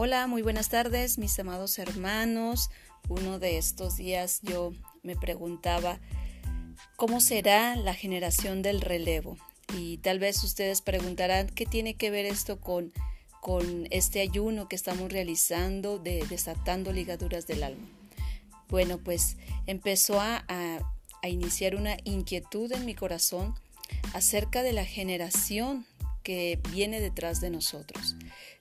Hola, muy buenas tardes, mis amados hermanos. Uno de estos días yo me preguntaba cómo será la generación del relevo. Y tal vez ustedes preguntarán qué tiene que ver esto con, con este ayuno que estamos realizando de desatando ligaduras del alma. Bueno, pues empezó a, a iniciar una inquietud en mi corazón acerca de la generación que viene detrás de nosotros.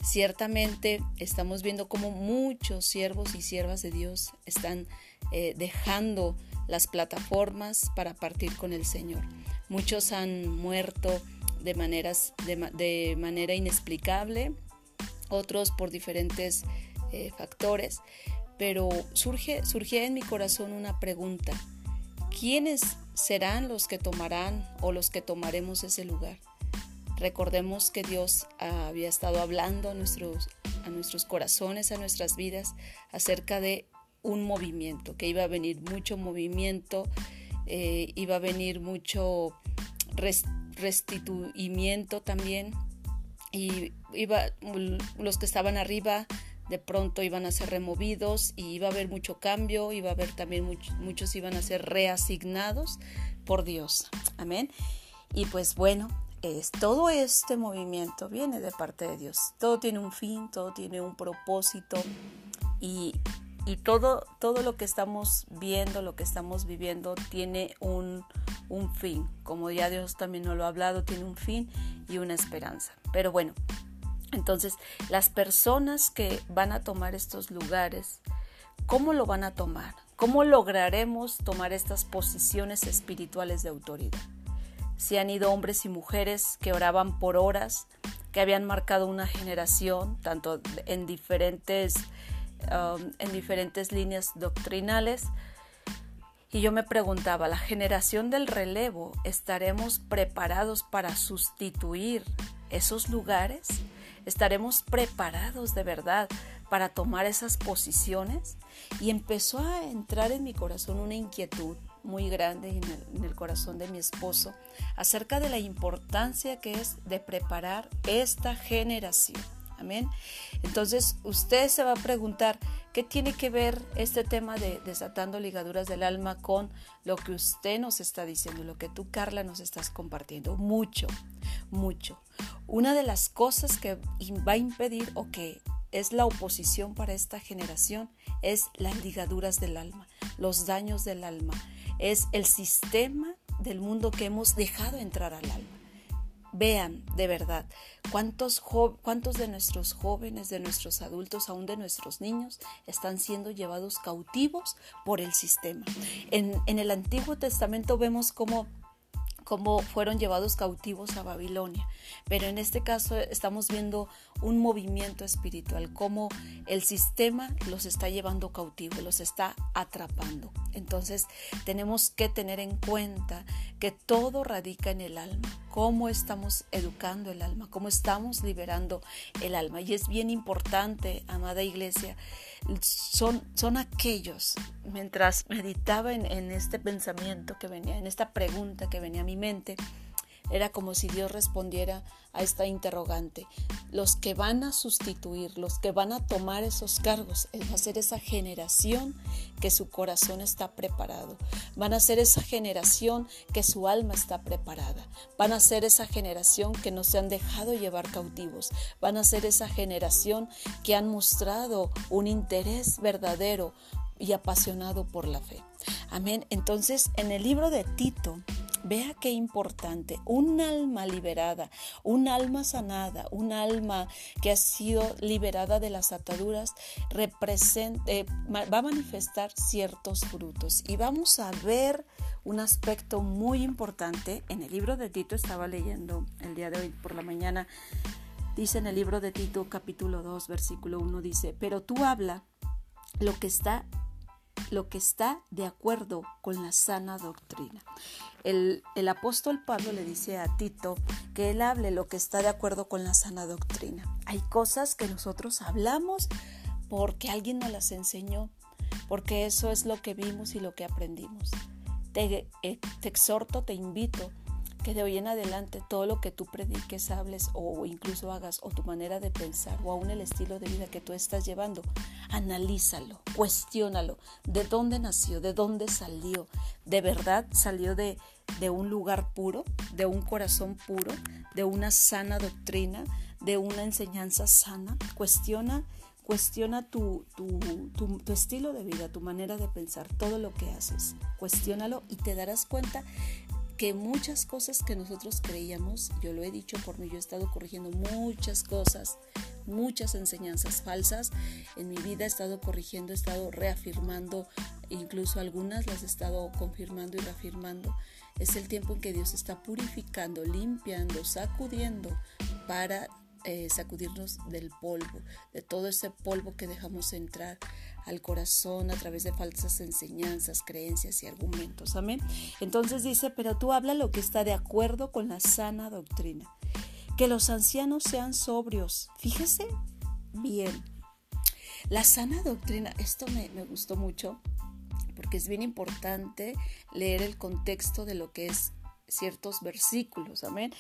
Ciertamente estamos viendo cómo muchos siervos y siervas de Dios están eh, dejando las plataformas para partir con el Señor. Muchos han muerto de, maneras, de, manera inexplicable, otros por diferentes eh, factores, pero surge, surge en mi corazón una pregunta. ¿Quiénes serán los que tomarán o los que tomaremos ese lugar? Recordemos que Dios había estado hablando a nuestros, a nuestros corazones, a nuestras vidas, acerca de un movimiento, que iba a venir mucho movimiento, eh, iba a venir mucho restituimiento también, y iba, los que estaban arriba de pronto iban a ser removidos y iba a haber mucho cambio, iba a haber también muchos iban a ser reasignados por Dios. Amén. Y pues bueno, es todo este movimiento viene de parte de Dios. Todo tiene un fin, todo tiene un propósito y, todo, todo lo que estamos viendo, lo que estamos viviendo tiene un, un fin. Como ya Dios también nos lo ha hablado, tiene un fin y una esperanza. Pero bueno, entonces las personas que van a tomar estos lugares, ¿cómo lo van a tomar? ¿Cómo lograremos tomar estas posiciones espirituales de autoridad? Se han ido hombres y mujeres que oraban por horas, que habían marcado una generación, tanto en diferentes, um, en diferentes líneas doctrinales. Y yo me preguntaba, ¿la generación del relevo estaremos preparados para sustituir esos lugares? ¿Estaremos preparados de verdad para tomar esas posiciones? Y empezó a entrar en mi corazón una inquietud muy grande en el, corazón de mi esposo acerca de la importancia que es de preparar esta generación. Amén. Entonces usted se va a preguntar, ¿qué tiene que ver este tema de desatando ligaduras del alma con lo que usted nos está diciendo, lo que tú, Carla, nos estás compartiendo? Mucho, mucho. Una de las cosas que va a impedir o que es la oposición para esta generación es las ligaduras del alma, los daños del alma, es el sistema del mundo que hemos dejado entrar al alma. Vean de verdad cuántos, cuántos de nuestros jóvenes, de nuestros adultos, aún de nuestros niños, están siendo llevados cautivos por el sistema. En, en el Antiguo Testamento vemos cómo cómo fueron llevados cautivos a Babilonia. Pero en este caso estamos viendo un movimiento espiritual, cómo el sistema los está llevando cautivos, los está atrapando. Entonces tenemos que tener en cuenta que todo radica en el alma, cómo estamos educando el alma, cómo estamos liberando el alma. Y es bien importante, amada iglesia, son, son aquellos, mientras meditaba en, en este pensamiento que venía, en esta pregunta que venía a mi mente, era como si Dios respondiera a esta interrogante. Los que van a sustituir, los que van a tomar esos cargos, va a ser esa generación que su corazón está preparado. Van a ser esa generación que su alma está preparada. Van a ser esa generación que no se han dejado llevar cautivos. Van a ser esa generación que han mostrado un interés verdadero y apasionado por la fe. Amén. Entonces, en el libro de Tito, Vea qué importante, un alma liberada, un alma sanada, un alma que ha sido liberada de las ataduras, represente, va a manifestar ciertos frutos. Y vamos a ver un aspecto muy importante. En el libro de Tito estaba leyendo el día de hoy por la mañana. Dice en el libro de Tito capítulo 2 versículo 1 dice, pero tú habla lo que está lo que está de acuerdo con la sana doctrina. El, apóstol Pablo le dice a Tito que él hable lo que está de acuerdo con la sana doctrina. Hay cosas que nosotros hablamos porque alguien nos las enseñó, porque eso es lo que vimos y lo que aprendimos. Te, eh, te exhorto, te invito que de hoy en adelante todo lo que tú prediques, hables o incluso hagas o tu manera de pensar o aún el estilo de vida que tú estás llevando, analízalo, cuestiónalo, de dónde nació, de dónde salió, de verdad salió de, de un lugar puro, de un corazón puro, de una sana doctrina, de una enseñanza sana, cuestiona Cuestiona tu, tu, estilo de vida, tu manera de pensar, todo lo que haces. Cuestiónalo y te darás cuenta que muchas cosas que nosotros creíamos, yo lo he dicho por mí, yo he estado corrigiendo muchas cosas, muchas enseñanzas falsas. En mi vida he estado corrigiendo, he estado reafirmando, incluso algunas las he estado confirmando y reafirmando. Es el tiempo en que Dios está purificando, limpiando, sacudiendo para eh, sacudirnos del polvo, de todo ese polvo que dejamos entrar al corazón a través de falsas enseñanzas, creencias y argumentos. Amén. Entonces dice, pero tú habla lo que está de acuerdo con la sana doctrina. Que los ancianos sean sobrios. Fíjese bien. La sana doctrina, esto me, me gustó mucho porque es bien importante leer el contexto de lo que es ciertos versículos, amén.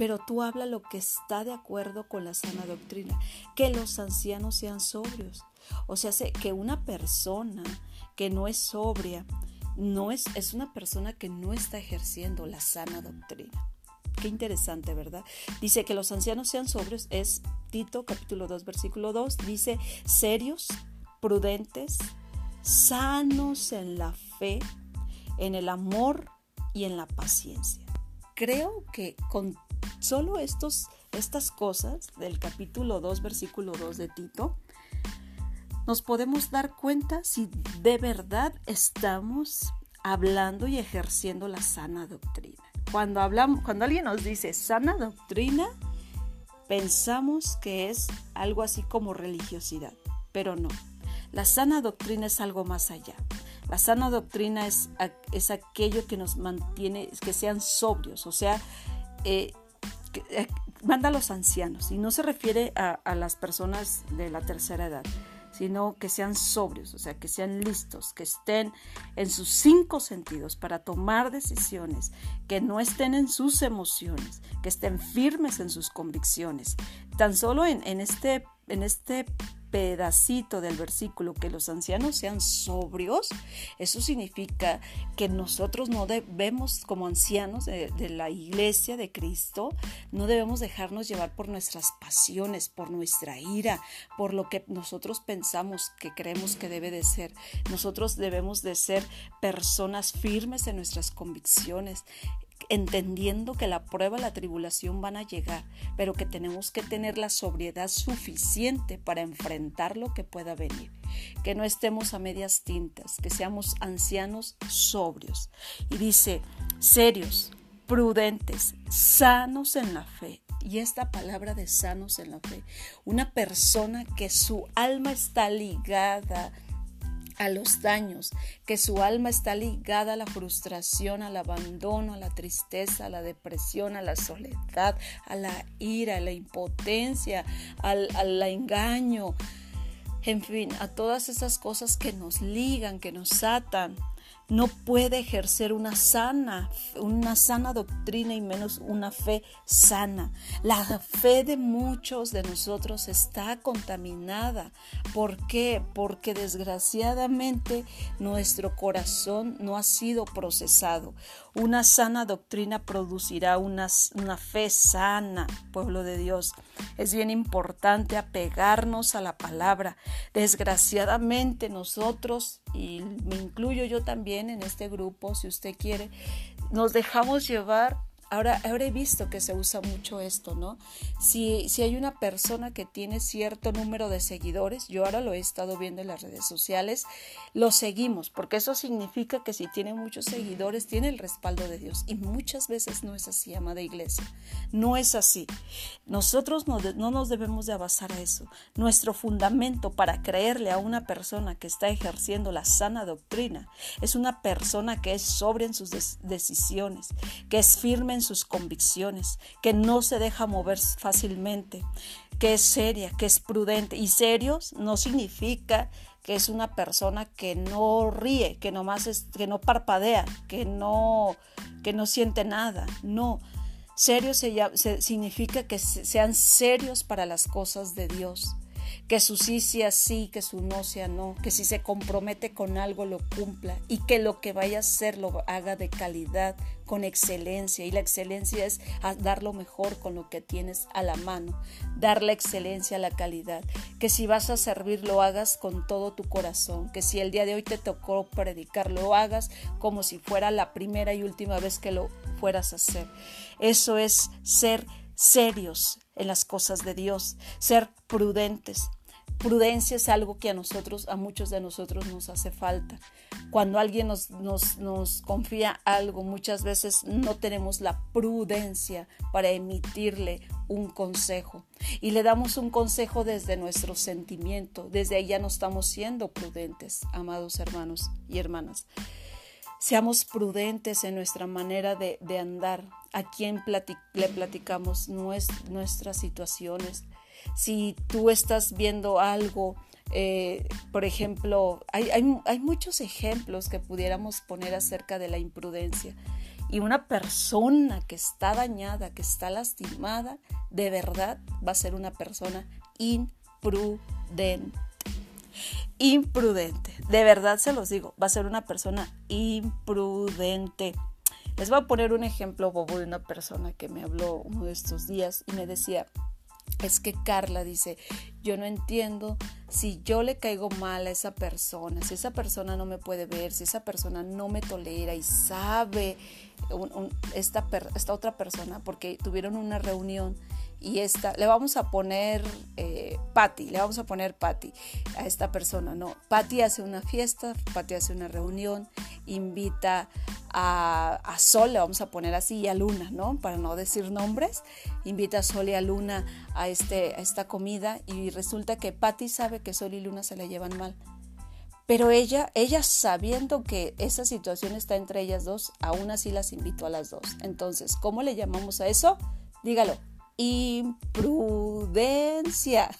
Pero tú habla lo que está de acuerdo con la sana doctrina, que los ancianos sean sobrios. O sea, que una persona que no es sobria, no es, es una persona que no está ejerciendo la sana doctrina. Qué interesante, ¿verdad? Dice que los ancianos sean sobrios, es Tito capítulo 2, versículo 2, dice serios, prudentes, sanos en la fe, en el amor y en la paciencia. Creo que con solo estos, estas cosas del capítulo 2, versículo 2 de Tito, nos podemos dar cuenta si de verdad estamos hablando y ejerciendo la sana doctrina. Cuando, hablamos, cuando alguien nos dice sana doctrina, pensamos que es algo así como religiosidad, pero no. La sana doctrina es algo más allá. La sana doctrina es, es aquello que nos mantiene, que sean sobrios, o sea, eh, eh, manda a los ancianos, y no se refiere a, las personas de la tercera edad, sino que sean sobrios, o sea, que sean listos, que estén en sus cinco sentidos para tomar decisiones, que no estén en sus emociones, que estén firmes en sus convicciones. Tan solo en, en este, en este pedacito del versículo que los ancianos sean sobrios, eso significa que nosotros no debemos, como ancianos de, la iglesia de Cristo, no debemos dejarnos llevar por nuestras pasiones, por nuestra ira, por lo que nosotros pensamos que creemos que debe de ser. Nosotros debemos de ser personas firmes en nuestras convicciones, entendiendo que la prueba, la tribulación van a llegar, pero que tenemos que tener la sobriedad suficiente para enfrentar lo que pueda venir. Que no estemos a medias tintas, que seamos ancianos sobrios. Y dice, serios, prudentes, sanos en la fe. Y esta palabra de sanos en la fe, una persona que su alma está ligada a los daños, que su alma está ligada a la frustración, al abandono, a la tristeza, a la depresión, a la soledad, a la ira, a la impotencia, al, al engaño, en fin, a todas esas cosas que nos ligan, que nos atan no puede ejercer una sana, una sana doctrina y menos una fe sana. La fe de muchos de nosotros está contaminada. ¿Por qué? Porque desgraciadamente nuestro corazón no ha sido procesado. Una sana doctrina producirá una, una fe sana, pueblo de Dios. Es bien importante apegarnos a la palabra. Desgraciadamente nosotros, y me incluyo yo también, en este grupo, si usted quiere, nos dejamos llevar Ahora, ahora he visto que se usa mucho esto, ¿no? Si, si hay una persona que tiene cierto número de seguidores, yo ahora lo he estado viendo en las redes sociales, lo seguimos, porque eso significa que si tiene muchos seguidores, tiene el respaldo de Dios. Y muchas veces no es así, amada iglesia. No es así. Nosotros no, no nos debemos de basar a eso. Nuestro fundamento para creerle a una persona que está ejerciendo la sana doctrina es una persona que es sobre en sus decisiones, que es firme en sus convicciones, que no se deja mover fácilmente, que es seria, que es prudente. Y serios no significa que es una persona que no ríe, que nomás es, que no parpadea, que no, que no siente nada. No. Serios se, significa que sean serios para las cosas de Dios que su sí sea sí, que su no sea no, que si se compromete con algo lo cumpla y que lo que vaya a hacer lo haga de calidad, con excelencia. Y la excelencia es dar lo mejor con lo que tienes a la mano, dar la excelencia a la calidad. Que si vas a servir lo hagas con todo tu corazón, que si el día de hoy te tocó predicar lo hagas como si fuera la primera y última vez que lo fueras a hacer. Eso es ser serios en las cosas de Dios, ser prudentes, Prudencia es algo que a nosotros, a muchos de nosotros nos hace falta. Cuando alguien nos, nos, confía algo, muchas veces no tenemos la prudencia para emitirle un consejo. Y le damos un consejo desde nuestro sentimiento. Desde ahí ya no estamos siendo prudentes, amados hermanos y hermanas. Seamos prudentes en nuestra manera de, andar. A quien le platicamos nuestras situaciones si tú estás viendo algo, eh, por ejemplo, hay, hay, muchos ejemplos que pudiéramos poner acerca de la imprudencia. Y una persona que está dañada, que está lastimada, de verdad va a ser una persona imprudente. Imprudente. De verdad se los digo, va a ser una persona imprudente. Les voy a poner un ejemplo bobo de una persona que me habló uno de estos días y me decía, es que Carla dice, yo no entiendo si yo le caigo mal a esa persona, si esa persona no me puede ver, si esa persona no me tolera y sabe esta, esta otra persona, porque tuvieron una reunión y esta, le vamos a poner eh, Patty, le vamos a poner Patty a esta persona, no, Patty hace una fiesta, Patty hace una reunión, invita a, a, Sol, le vamos a poner así, y a Luna, ¿no? Para no decir nombres, invita a Sol y a Luna a, este, a esta comida y resulta que Patty sabe que Sol y Luna se la llevan mal. Pero ella, ella sabiendo que esa situación está entre ellas dos, aún así las invitó a las dos. Entonces, ¿cómo le llamamos a eso? Dígalo, imprudencia.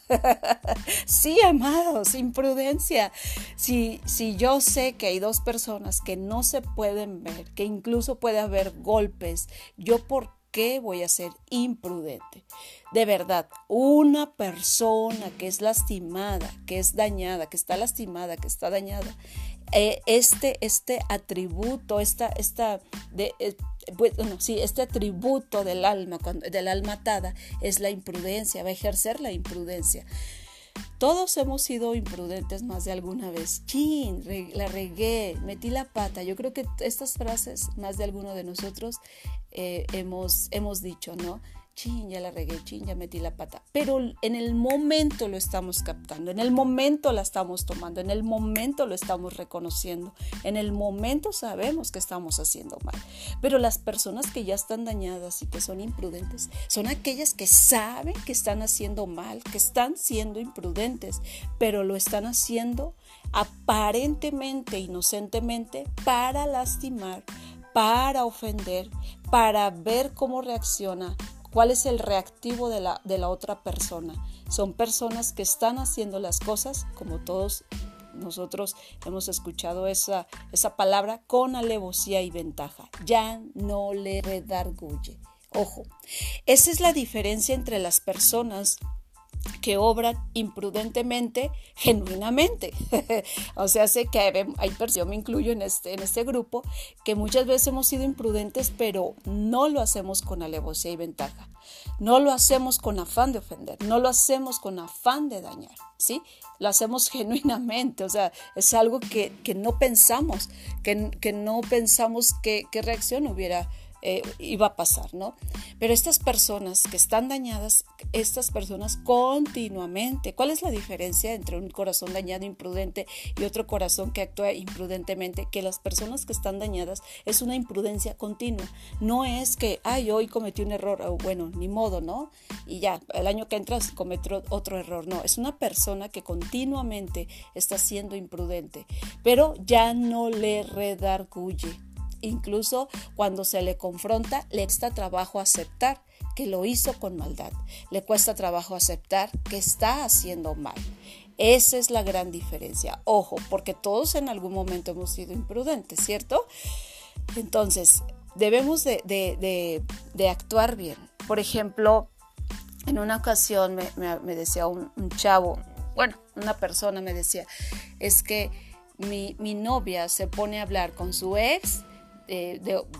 sí, amados, imprudencia. Si, si yo sé que hay dos personas que no se pueden ver, que incluso puede haber golpes, yo por qué voy a ser imprudente? De verdad, una persona que es lastimada, que es dañada, que está lastimada, que está dañada, eh, este, este atributo, esta, esta de, eh, bueno, sí, este atributo del alma, del alma atada, es la imprudencia, va a ejercer la imprudencia. Todos hemos sido imprudentes más de alguna vez. Chin, la regué, metí la pata. Yo creo que estas frases, más de alguno de nosotros, eh, hemos, hemos dicho, ¿no? Chin, ya la regué, chin, ya metí la pata. Pero en el momento lo estamos captando, en el momento la estamos tomando, en el momento lo estamos reconociendo, en el momento sabemos que estamos haciendo mal. Pero las personas que ya están dañadas y que son imprudentes son aquellas que saben que están haciendo mal, que están siendo imprudentes, pero lo están haciendo aparentemente, inocentemente, para lastimar, para ofender, para ver cómo reacciona ¿Cuál es el reactivo de la, de la otra persona? Son personas que están haciendo las cosas como todos nosotros hemos escuchado esa, esa palabra con alevosía y ventaja. Ya no le redarguye. Ojo, esa es la diferencia entre las personas que obran imprudentemente, genuinamente. o sea, sé que hay, hay yo me incluyo en este, en este grupo, que muchas veces hemos sido imprudentes, pero no lo hacemos con alevosía y ventaja. No lo hacemos con afán de ofender, no lo hacemos con afán de dañar, ¿sí? Lo hacemos genuinamente, o sea, es algo que, no pensamos, que, que no pensamos qué reacción hubiera eh, iba a pasar, ¿no? Pero estas personas que están dañadas, estas personas continuamente, ¿cuál es la diferencia entre un corazón dañado imprudente y otro corazón que actúa imprudentemente? Que las personas que están dañadas es una imprudencia continua, no es que, ay, hoy cometí un error, o bueno, ni modo, ¿no? Y ya, el año que entras cometió otro error, no, es una persona que continuamente está siendo imprudente, pero ya no le redarguye incluso cuando se le confronta, le cuesta trabajo aceptar que lo hizo con maldad. Le cuesta trabajo aceptar que está haciendo mal. Esa es la gran diferencia. Ojo, porque todos en algún momento hemos sido imprudentes, ¿cierto? Entonces, debemos de, actuar bien. Por ejemplo, en una ocasión me, decía un, chavo, bueno, una persona me decía, es que mi, novia se pone a hablar con su ex,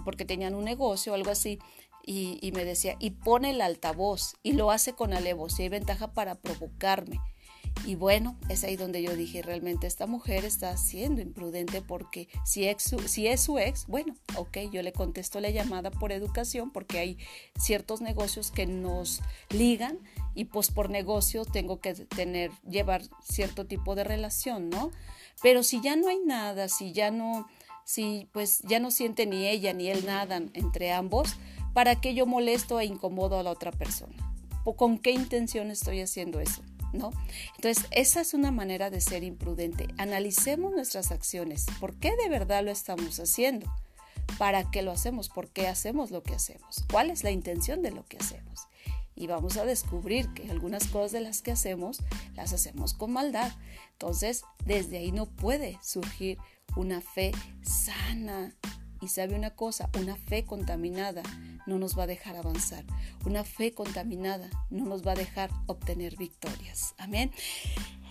porque tenían un negocio o algo así, y, me decía, y pone el altavoz y lo hace con alevosía y ventaja para provocarme. Y bueno, es ahí donde yo dije, realmente esta mujer está siendo imprudente porque si, si es su ex, bueno, ok, yo le contesto la llamada por educación porque hay ciertos negocios que nos ligan y pues por negocio tengo que tener, llevar cierto tipo de relación, ¿no? Pero si ya no hay nada, si ya no, si pues ya no siente ni ella ni él nada entre ambos, ¿para qué yo molesto e incomodo a la otra persona? ¿Con qué intención estoy haciendo eso? ¿no? Entonces, esa es una manera de ser imprudente. Analicemos nuestras acciones. ¿Por qué de verdad lo estamos haciendo? ¿Para qué lo hacemos? ¿Por qué hacemos lo que hacemos? ¿Cuál es la intención de lo que hacemos? Y vamos a descubrir que algunas cosas de las que hacemos las hacemos con maldad. Entonces, desde ahí no puede surgir una fe sana. Y sabe una cosa, una fe contaminada no nos va a dejar avanzar. Una fe contaminada no nos va a dejar obtener victorias. Amén.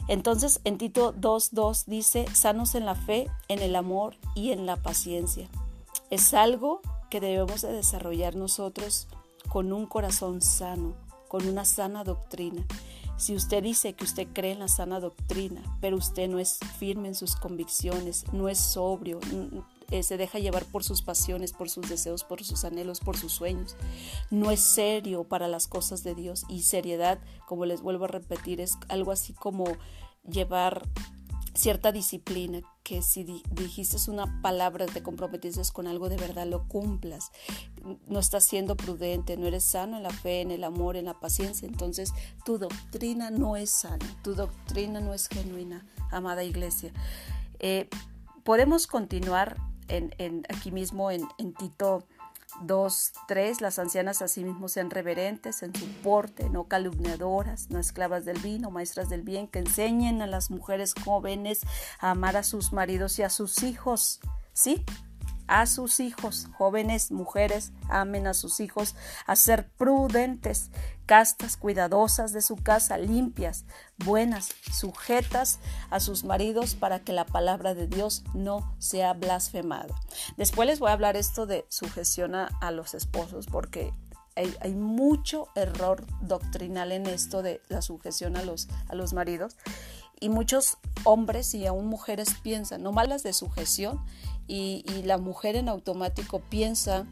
Entonces en Tito 2.2 dice, sanos en la fe, en el amor y en la paciencia. Es algo que debemos de desarrollar nosotros con un corazón sano, con una sana doctrina. Si usted dice que usted cree en la sana doctrina, pero usted no es firme en sus convicciones, no es sobrio, eh, se deja llevar por sus pasiones, por sus deseos, por sus anhelos, por sus sueños. No es serio para las cosas de Dios y seriedad, como les vuelvo a repetir, es algo así como llevar cierta disciplina, que si dijiste una palabra, te comprometiste con algo de verdad, lo cumplas. No estás siendo prudente, no eres sano en la fe, en el amor, en la paciencia. Entonces tu doctrina no es sana, tu doctrina no es genuina, amada iglesia. Eh, podemos continuar en, aquí mismo en, en Tito 2, 3, las ancianas asimismo sean reverentes en su porte, no calumniadoras, no esclavas del vino, maestras del bien, que enseñen a las mujeres jóvenes a amar a sus maridos y a sus hijos, ¿sí? A sus hijos, jóvenes, mujeres, amen a sus hijos, a ser prudentes, castas, cuidadosas de su casa, limpias, buenas, sujetas a sus maridos para que la palabra de Dios no sea blasfemada. Después les voy a hablar esto de sujeción a, los esposos porque hay, mucho error doctrinal en esto de la sujeción a los, a los maridos y muchos hombres y aún mujeres piensan, no malas de sujeción, y, la mujer en automático piensa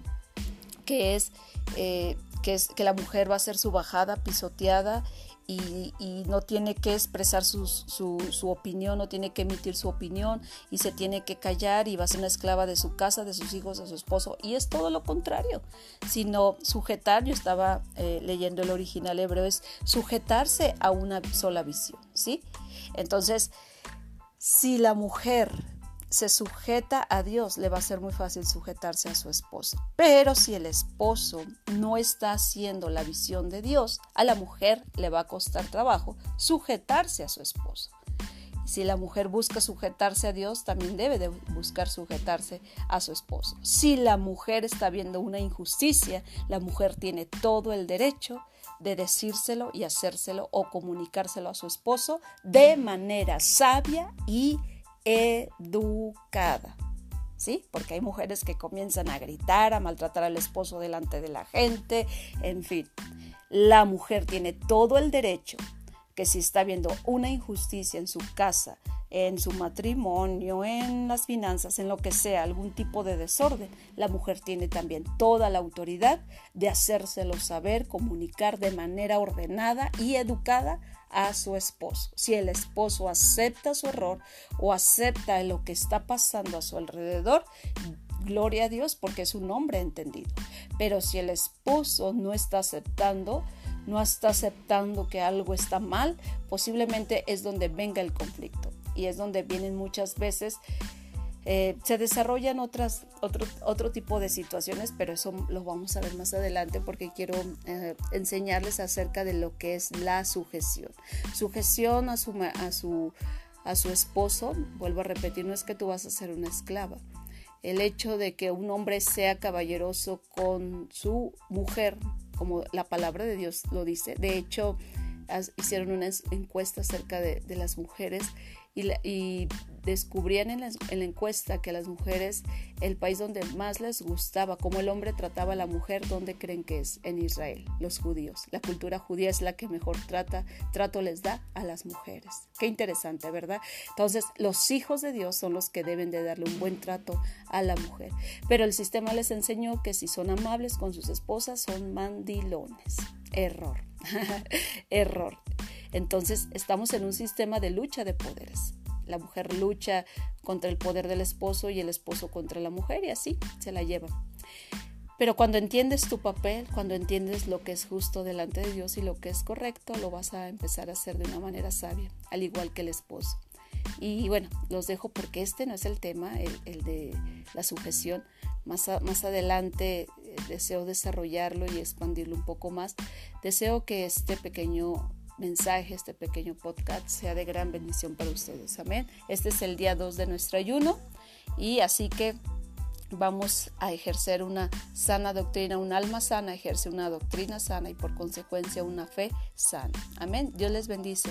que es, eh, que es que la mujer va a ser su bajada, pisoteada y, no tiene que expresar su, su, opinión, no tiene que emitir su opinión y se tiene que callar y va a ser una esclava de su casa, de sus hijos, de su esposo. Y es todo lo contrario, sino sujetar, yo estaba eh, leyendo el original hebreo, es sujetarse a una sola visión, ¿sí? Entonces, si la mujer se sujeta a Dios, le va a ser muy fácil sujetarse a su esposo. Pero si el esposo no está haciendo la visión de Dios, a la mujer le va a costar trabajo sujetarse a su esposo. Si la mujer busca sujetarse a Dios, también debe de buscar sujetarse a su esposo. Si la mujer está viendo una injusticia, la mujer tiene todo el derecho de decírselo y hacérselo o comunicárselo a su esposo de manera sabia y educada. ¿Sí? Porque hay mujeres que comienzan a gritar, a maltratar al esposo delante de la gente, en fin. La mujer tiene todo el derecho que si está viendo una injusticia en su casa, en su matrimonio, en las finanzas, en lo que sea, algún tipo de desorden, la mujer tiene también toda la autoridad de hacérselo saber, comunicar de manera ordenada y educada a su esposo. Si el esposo acepta su error o acepta lo que está pasando a su alrededor, gloria a Dios porque es un hombre entendido. Pero si el esposo no está aceptando, no está aceptando que algo está mal, posiblemente es donde venga el conflicto y es donde vienen muchas veces Eh, se desarrollan otras, otro, otro tipo de situaciones, pero eso lo vamos a ver más adelante porque quiero eh, enseñarles acerca de lo que es la sujeción. Sujeción a su, a, su, a su esposo, vuelvo a repetir, no es que tú vas a ser una esclava. El hecho de que un hombre sea caballeroso con su mujer, como la palabra de Dios lo dice, de hecho, hicieron una encuesta acerca de, las mujeres y, descubrían en la, encuesta que las mujeres, el país donde más les gustaba, cómo el hombre trataba a la mujer, ¿dónde creen que es? En Israel, los judíos. La cultura judía es la que mejor trata, trato les da a las mujeres. Qué interesante, ¿verdad? Entonces, los hijos de Dios son los que deben de darle un buen trato a la mujer. Pero el sistema les enseñó que si son amables con sus esposas, son mandilones. Error. Error. Entonces estamos en un sistema de lucha de poderes. La mujer lucha contra el poder del esposo y el esposo contra la mujer y así se la lleva. Pero cuando entiendes tu papel, cuando entiendes lo que es justo delante de Dios y lo que es correcto, lo vas a empezar a hacer de una manera sabia, al igual que el esposo. Y bueno, los dejo porque este no es el tema, el, de la sujeción. Más, adelante deseo desarrollarlo y expandirlo un poco más. Deseo que este pequeño mensaje, este pequeño podcast sea de gran bendición para ustedes. Amén. Este es el día 2 de nuestro ayuno y así que vamos a ejercer una sana doctrina, un alma sana ejerce una doctrina sana y por consecuencia una fe sana. Amén. Dios les bendice.